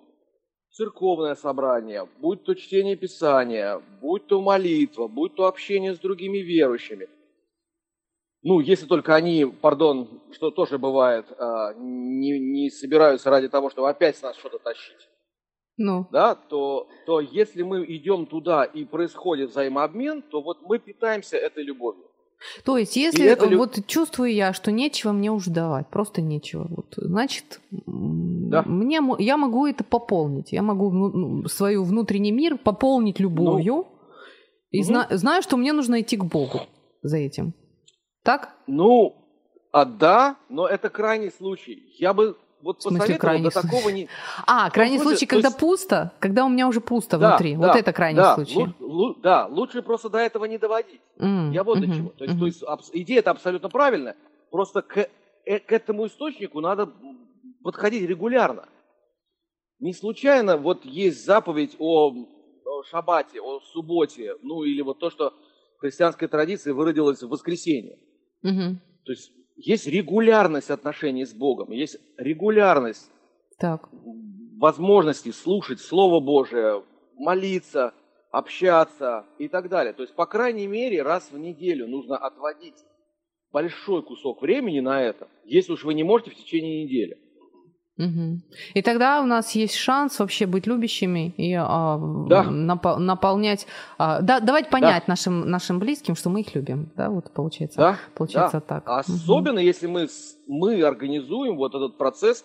C: церковное собрание, будь то чтение Писания, будь то молитва, будь то общение с другими верующими, ну, если только они, пардон, что тоже бывает, а, не, не собираются ради того, чтобы опять с нас что-то тащить,
B: Ну,
C: да, то, то если мы идем туда и происходит взаимообмен, то вот мы питаемся этой любовью.
B: То есть, если
C: это лю-
B: вот чувствую я, что нечего мне уж давать, просто нечего, вот, значит,
C: Да.
B: мне, я могу это пополнить, я могу ну, свой внутренний мир пополнить любовью, и
C: мгм.
B: зна- знаю, что мне нужно идти к Богу за этим. Так?
C: Ну, а да, но это крайний случай. Я бы вот
B: В смысле крайний
C: до
B: случай?
C: не...
B: А, крайний случай, когда
C: есть-
B: пусто, когда у меня уже пусто
C: Да,
B: внутри.
C: да,
B: вот это крайний
C: да,
B: случай.
C: лу- лу- да, лучше просто до этого не доводить. Я вот
B: мгм,
C: чего. То есть, то идея это абсолютно правильная. Просто к, э- к этому источнику надо подходить регулярно. Не случайно вот есть заповедь о, о шаббате, о субботе, ну или вот то, что в христианской традиции выродилось в воскресенье.
B: Мгм.
C: То есть есть регулярность отношений с Богом, есть регулярность
B: Так.
C: возможности слушать Слово Божие, молиться, общаться и так далее. То есть, по крайней мере, раз в неделю нужно отводить большой кусок времени на это, если уж вы не можете в течение недели.
B: Мгм. И тогда у нас есть шанс вообще быть любящими и а,
C: Да.
B: напо- наполнять, а, да, давать понять нашим, нашим близким, что мы их любим. Да, вот получается,
C: Да?
B: получается
C: Да.
B: так.
C: Особенно, если мы, мы организуем вот этот процесс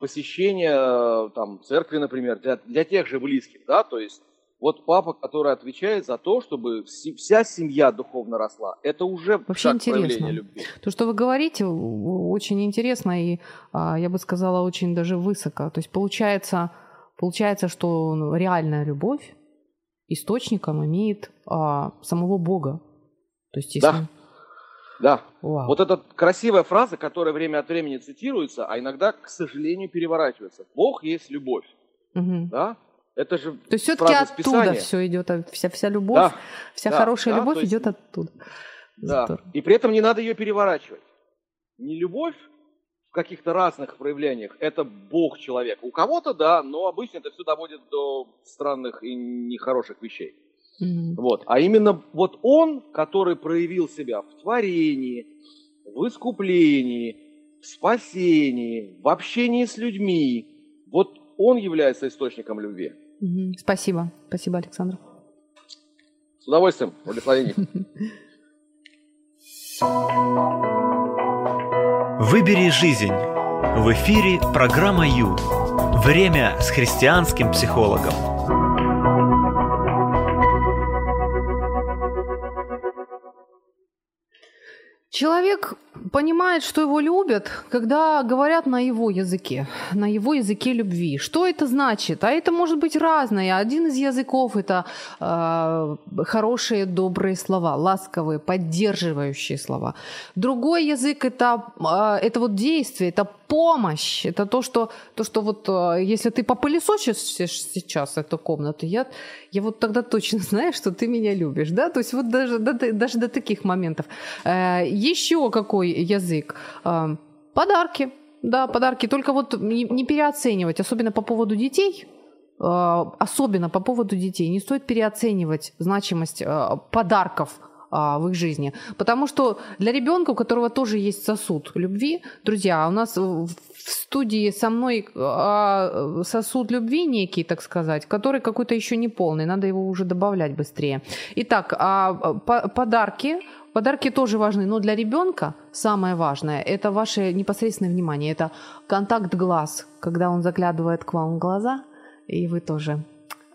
C: посещения э, там, церкви, например, для, для тех же близких. Да? То есть вот папа, который отвечает за то, чтобы вся семья духовно росла, это уже
B: Вообще
C: шаг
B: интересно.
C: любви.
B: То, что вы говорите, очень интересно и, а, я бы сказала, очень даже высоко. То есть получается, получается что ну, реальная любовь источником имеет а, самого Бога. То есть если...
C: Да. Да.
B: Вау.
C: Вот эта красивая фраза, которая время от времени цитируется, а иногда, к сожалению, переворачивается. Бог есть любовь.
B: Мгм.
C: Да? Это же
B: То есть все-таки оттуда все идет, а вся, вся любовь,
C: Да,
B: вся
C: да,
B: хорошая
C: да,
B: любовь
C: есть-
B: идет оттуда.
C: да.
B: Здорово.
C: И при этом не надо ее переворачивать. Не любовь в каких-то разных проявлениях, это Бог человека. У кого-то да, но обычно это все доводит до странных и нехороших вещей.
B: Мгм.
C: Вот. А именно вот он, который проявил себя в творении, в искуплении, в спасении, в общении с людьми, вот он является источником любви.
B: Спасибо. Спасибо, Александр.
C: С удовольствием, благословений.
A: Выбери жизнь. В эфире программа Ю. Время с христианским психологом.
B: Человек понимает, что его любят, когда говорят на его языке, на его языке любви. Что это значит? А это может быть разное. Один из языков это э, хорошие, добрые слова, ласковые, поддерживающие слова. Другой язык это, э, это вот действие, это помощь, это то, что, то, что вот э, если ты попылесосишь сейчас эту комнату, я, я вот тогда точно знаю, что ты меня любишь, да, то есть вот даже, до- даже до таких моментов. Э, Еще какой язык? Э, Подарки, да, подарки, только вот не, переоценивать, особенно по поводу детей, э, особенно по поводу детей, не стоит переоценивать значимость э, подарков а, в их жизни. Потому что для ребенка, у которого тоже есть сосуд любви, друзья, у нас в студии со мной а, сосуд любви некий, так сказать, который какой-то еще не полный, надо его уже добавлять быстрее. Итак, а, по- подарки. Подарки тоже важны, но для ребенка самое важное – это ваше непосредственное внимание, это контакт глаз, когда он заглядывает к вам в глаза, и вы тоже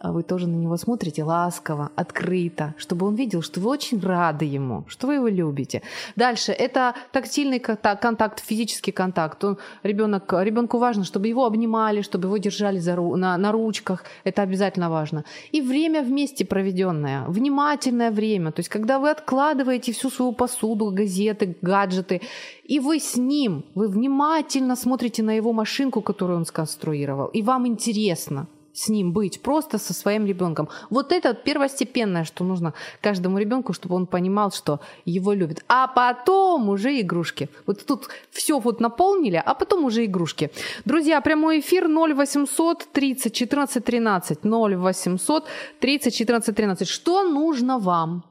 B: вы тоже на него смотрите ласково, открыто, чтобы он видел, что вы очень рады ему, что вы его любите. Дальше это тактильный контакт, контакт физический контакт. Он, ребенок, ребенку важно, чтобы его обнимали, чтобы его держали за, на, на ручках. Это обязательно важно. И время вместе проведенное, внимательное время. То есть, когда вы откладываете всю свою посуду, газеты, гаджеты, и вы с ним, вы внимательно смотрите на его машинку, которую он сконструировал, и вам интересно – с ним быть, просто со своим ребенком. Вот это первостепенное, что нужно каждому ребенку, чтобы он понимал, что его любят. А потом уже игрушки. Вот тут все вот наполнили, а потом уже игрушки. Друзья, прямой эфир 0800 30 14 13. 0800 30 14 13. Что нужно вам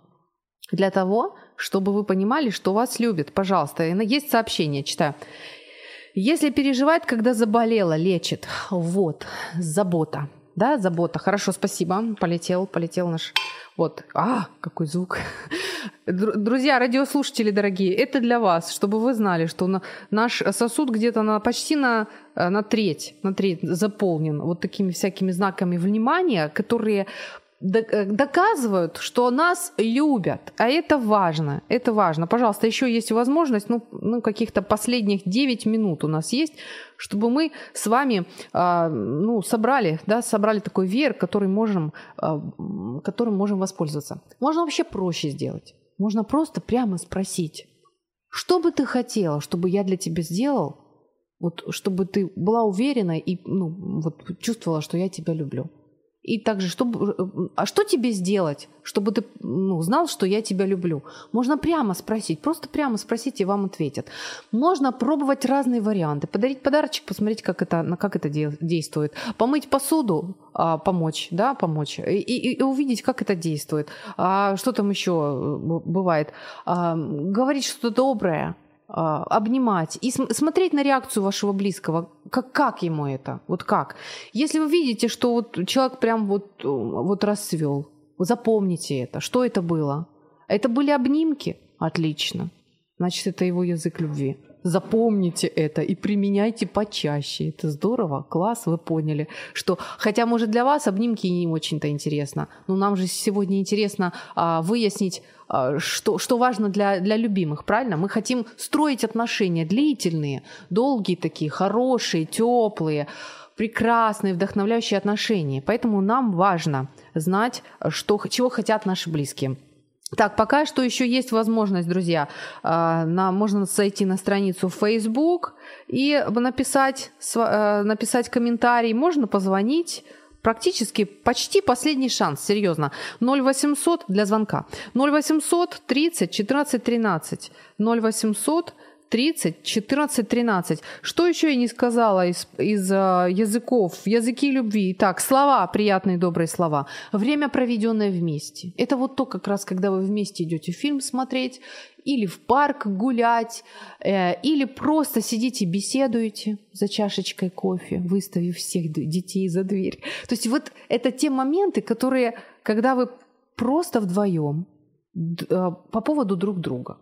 B: для того, чтобы вы понимали, что вас любят? Пожалуйста, есть сообщение, читаю. Если переживает, когда заболела, лечит. Вот, забота. Да, забота. Хорошо, спасибо. Полетел, полетел наш... Вот. А, какой звук. Друзья, радиослушатели дорогие, это для вас, чтобы вы знали, что наш сосуд где-то на, почти на, на треть, на треть заполнен вот такими всякими знаками внимания, которые Э, доказывают, что нас любят. А это важно. Это важно. Пожалуйста, еще есть возможность, ну, ну каких-то последних 9 минут у нас есть, чтобы мы с вами э, ну, собрали, да, собрали такой веер, который можем, э, которым можем воспользоваться. Можно вообще проще сделать. Можно просто прямо спросить, что бы ты хотела, чтобы я для тебя сделал, вот, чтобы ты была уверена и ну, вот, чувствовала, что я тебя люблю. И также, чтобы, а что тебе сделать, чтобы ты ну, знал, что я тебя люблю? Можно прямо спросить, просто прямо спросить, и вам ответят. Можно пробовать разные варианты. Подарить подарочек, посмотреть, как это, как это действует. Помыть посуду, а, помочь, да, помочь. И, и, и увидеть, как это действует. А, что там еще э, бывает? А, говорить что-то доброе, обнимать и смотреть на реакцию вашего близкого, как, как ему это, вот как. Если вы видите, что вот человек прям вот, вот расцвел, запомните это, что это было. Это были обнимки? Отлично. Значит, это его язык любви. Запомните это и применяйте почаще. Это здорово, класс, вы поняли, что, хотя, может, для вас обнимки не очень-то интересно, но нам же сегодня интересно а, выяснить, а, что, что важно для, для любимых, правильно? Мы хотим строить отношения длительные, долгие такие, хорошие, теплые, прекрасные, вдохновляющие отношения. Поэтому нам важно знать, что, чего хотят наши близкие. Так, пока что еще есть возможность, друзья, а, на, можно зайти на страницу Facebook и написать, э, написать комментарий, можно позвонить, практически почти последний шанс, серьезно. 0800 для звонка. 0800 30 14 13. 0800 30, 14, 13. Что еще я не сказала из, из uh, языков? Языки любви. Так, слова, приятные, добрые слова. Время, проведенное вместе. Это вот то, как раз, когда вы вместе идете фильм смотреть, или в парк гулять, э, или просто сидите беседуете за чашечкой кофе, выставив всех детей за дверь. То есть вот это те моменты, которые, когда вы просто вдвоем э, по поводу друг друга.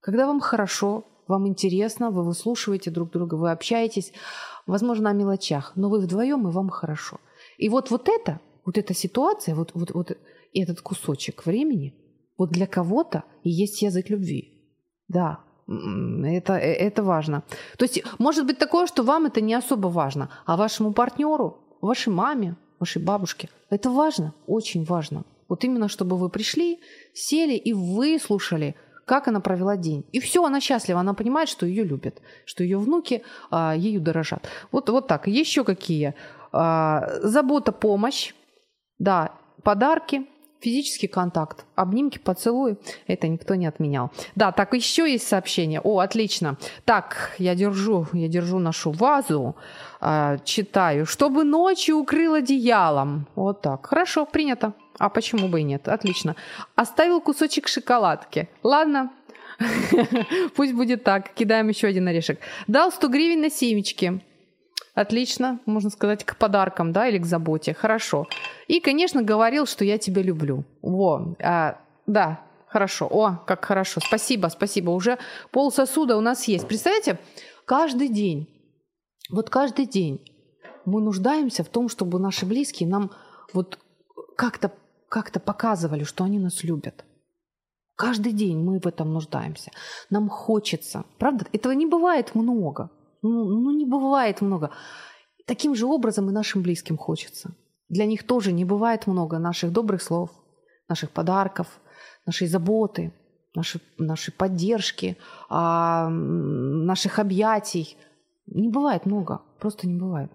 B: Когда вам хорошо, вам интересно, вы выслушиваете друг друга, вы общаетесь, возможно, о мелочах, но вы вдвоем, и вам хорошо. И вот, вот это, вот эта ситуация, вот, вот, вот этот кусочек времени, вот для кого-то и есть язык любви. Да, это, это важно. То есть может быть такое, что вам это не особо важно, а вашему партнеру, вашей маме, вашей бабушке это важно, очень важно. Вот именно, чтобы вы пришли, сели и выслушали – как она провела день. И все, она счастлива, она понимает, что ее любят, что ее внуки а, ею дорожат. Вот, вот так. Еще какие? А, забота, помощь, да, подарки, физический контакт, обнимки, поцелуи, это никто не отменял. Да, так еще есть сообщение. О, отлично. Так, я держу, я держу нашу вазу, э, читаю, чтобы ночью укрыл одеялом. Вот так. Хорошо, принято. А почему бы и нет? Отлично. Оставил кусочек шоколадки. Ладно, пусть будет так. Кидаем еще один орешек. Дал 100 гривен на семечки. Отлично, можно сказать, к подаркам, да, или к заботе. Хорошо. И, конечно, говорил, что я тебя люблю. Во, а, да, хорошо. О, как хорошо. Спасибо, спасибо. Уже пол сосуда у нас есть. Представляете, каждый день, вот каждый день мы нуждаемся в том, чтобы наши близкие нам вот как-то как показывали, что они нас любят. Каждый день мы в этом нуждаемся. Нам хочется. Правда? Этого не бывает много. Ну, ну не бывает много. Таким же образом и нашим близким хочется. Для них тоже не бывает много наших добрых слов, наших подарков, нашей заботы, нашей, нашей поддержки, а, наших объятий. Не бывает много, просто не бывает.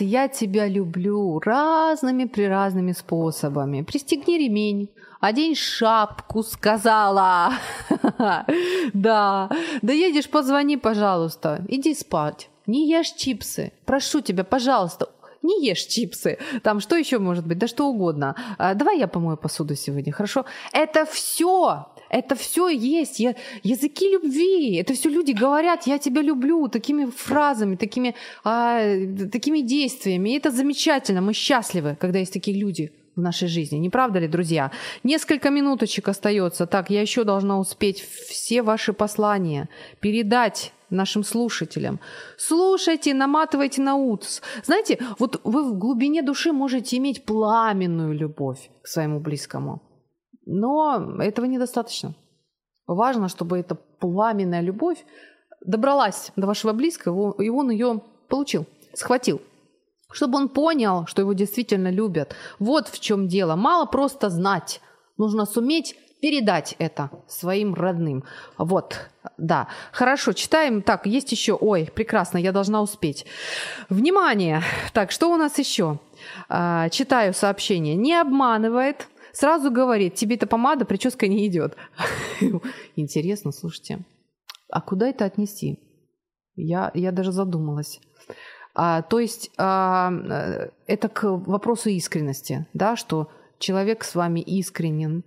B: «Я тебя люблю» разными приразными способами. Пристегни ремень, одень шапку, сказала. Да, да едешь, позвони, пожалуйста, иди спать. Не ешь чипсы. Прошу тебя, пожалуйста, не ешь чипсы. Там что еще может быть? Да что угодно. А, давай я помою посуду сегодня, хорошо? Это все это все есть. Я, языки любви. Это все люди говорят, я тебя люблю, такими фразами, такими, а, такими действиями. И это замечательно. Мы счастливы, когда есть такие люди в нашей жизни. Не правда ли, друзья? Несколько минуточек остается. Так, я еще должна успеть все ваши послания передать нашим слушателям. Слушайте, наматывайте на ут. Знаете, вот вы в глубине души можете иметь пламенную любовь к своему близкому. Но этого недостаточно. Важно, чтобы эта пламенная любовь добралась до вашего близкого, и он ее получил, схватил. Чтобы он понял, что его действительно любят. Вот в чем дело. Мало просто знать. Нужно суметь передать это своим родным. Вот, да. Хорошо, читаем. Так, есть еще. Ой, прекрасно, я должна успеть. Внимание! Так, что у нас еще? А, читаю сообщение. Не обманывает, Сразу говорит, тебе эта помада, прическа не идет. Интересно, слушайте. А куда это отнести? Я, я даже задумалась. А, то есть а, э, это к вопросу искренности, да, что человек с вами искренен,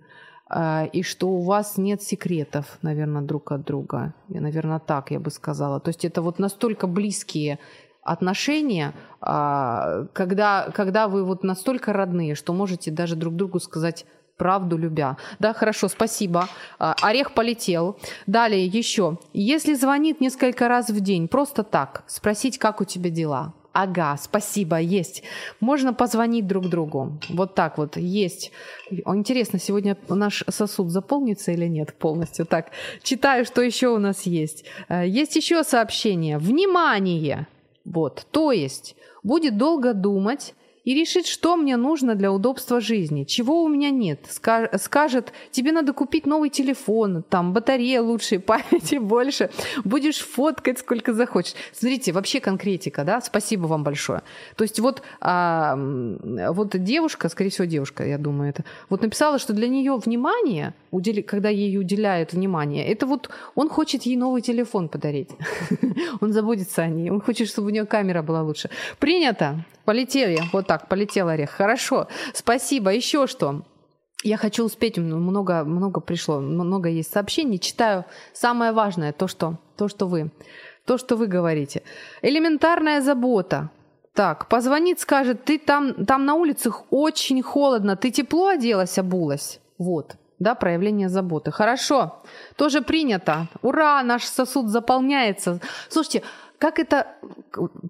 B: и что у вас нет секретов, наверное, друг от друга. И, наверное, так я бы сказала. То есть это вот настолько близкие отношения, а, когда, когда вы вот настолько родные, что можете даже друг другу сказать правду любя. Да, хорошо, спасибо. А, орех полетел. Далее еще. Если звонит несколько раз в день, просто так, спросить, как у тебя дела. Ага, спасибо, есть. Можно позвонить друг другу. Вот так вот, есть. Интересно, сегодня наш сосуд заполнится или нет полностью? Так, читаю, что еще у нас есть. Э, есть еще сообщение. Внимание! Вот, то есть будет долго думать и решит, что мне нужно для удобства жизни, чего у меня нет. Скажет, тебе надо купить новый телефон, там батарея лучше, памяти больше, будешь фоткать сколько захочешь. Смотрите, вообще конкретика, да, спасибо вам большое. То есть вот, а, вот девушка, скорее всего девушка, я думаю, это, вот написала, что для нее внимание, когда ей уделяют внимание, это вот он хочет ей новый телефон подарить. Он заботится о ней, он хочет, чтобы у нее камера была лучше. Принято, полетели, вот так так, полетел орех. Хорошо, спасибо. Еще что? Я хочу успеть, много, много пришло, много есть сообщений. Читаю самое важное, то, что, то, что вы, то, что вы говорите. Элементарная забота. Так, позвонит, скажет, ты там, там на улицах очень холодно, ты тепло оделась, обулась? Вот, да, проявление заботы. Хорошо, тоже принято. Ура, наш сосуд заполняется. Слушайте, как это...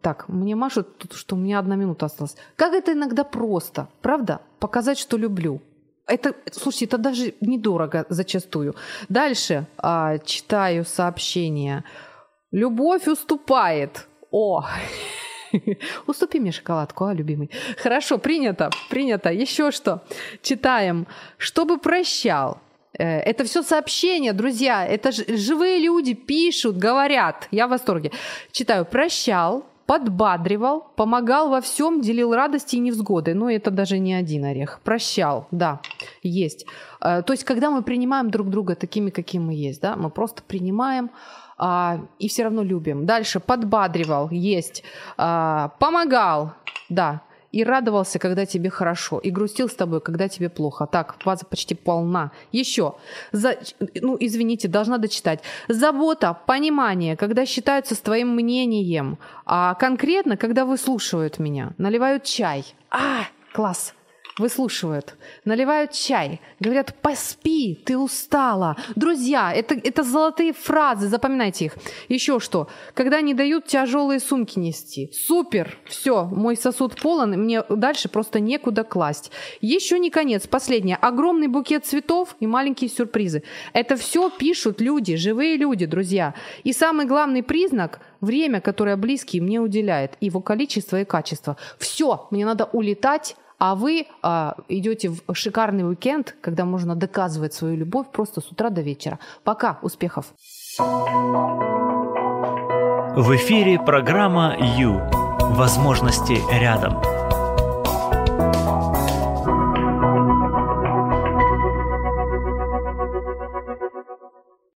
B: Так, мне машут, что у меня одна минута осталась. Как это иногда просто, правда? Показать, что люблю. Это, слушайте, это даже недорого зачастую. Дальше а, читаю сообщение. Любовь уступает. О, Уступи мне шоколадку, а, любимый. Хорошо, принято, принято. Еще что? Читаем. Чтобы прощал. Э, это все сообщения, друзья. Это живые люди пишут, говорят. Я в восторге. Читаю. Прощал, подбадривал, помогал во всем, делил радости и невзгоды. Но это даже не один орех. Прощал, да, есть. Э, то есть, когда мы принимаем друг друга такими, какими мы есть, да, мы просто принимаем а, и все равно любим. Дальше подбадривал, есть. А, помогал, да и радовался, когда тебе хорошо, и грустил с тобой, когда тебе плохо. Так, база почти полна. Еще, за, ну, извините, должна дочитать. Забота, понимание, когда считаются с твоим мнением, а конкретно, когда выслушивают меня, наливают чай. А, класс выслушивают, наливают чай, говорят «поспи, ты устала». Друзья, это, это золотые фразы, запоминайте их. Еще что, когда не дают тяжелые сумки нести. Супер, все, мой сосуд полон, мне дальше просто некуда класть. Еще не конец, последнее. Огромный букет цветов и маленькие сюрпризы. Это все пишут люди, живые люди, друзья. И самый главный признак – время, которое близкий мне уделяет, его количество и качество. Все, мне надо улетать, а вы а, идете в шикарный уикенд, когда можно доказывать свою любовь просто с утра до вечера. Пока, успехов!
A: В эфире программа «Ю». Возможности рядом.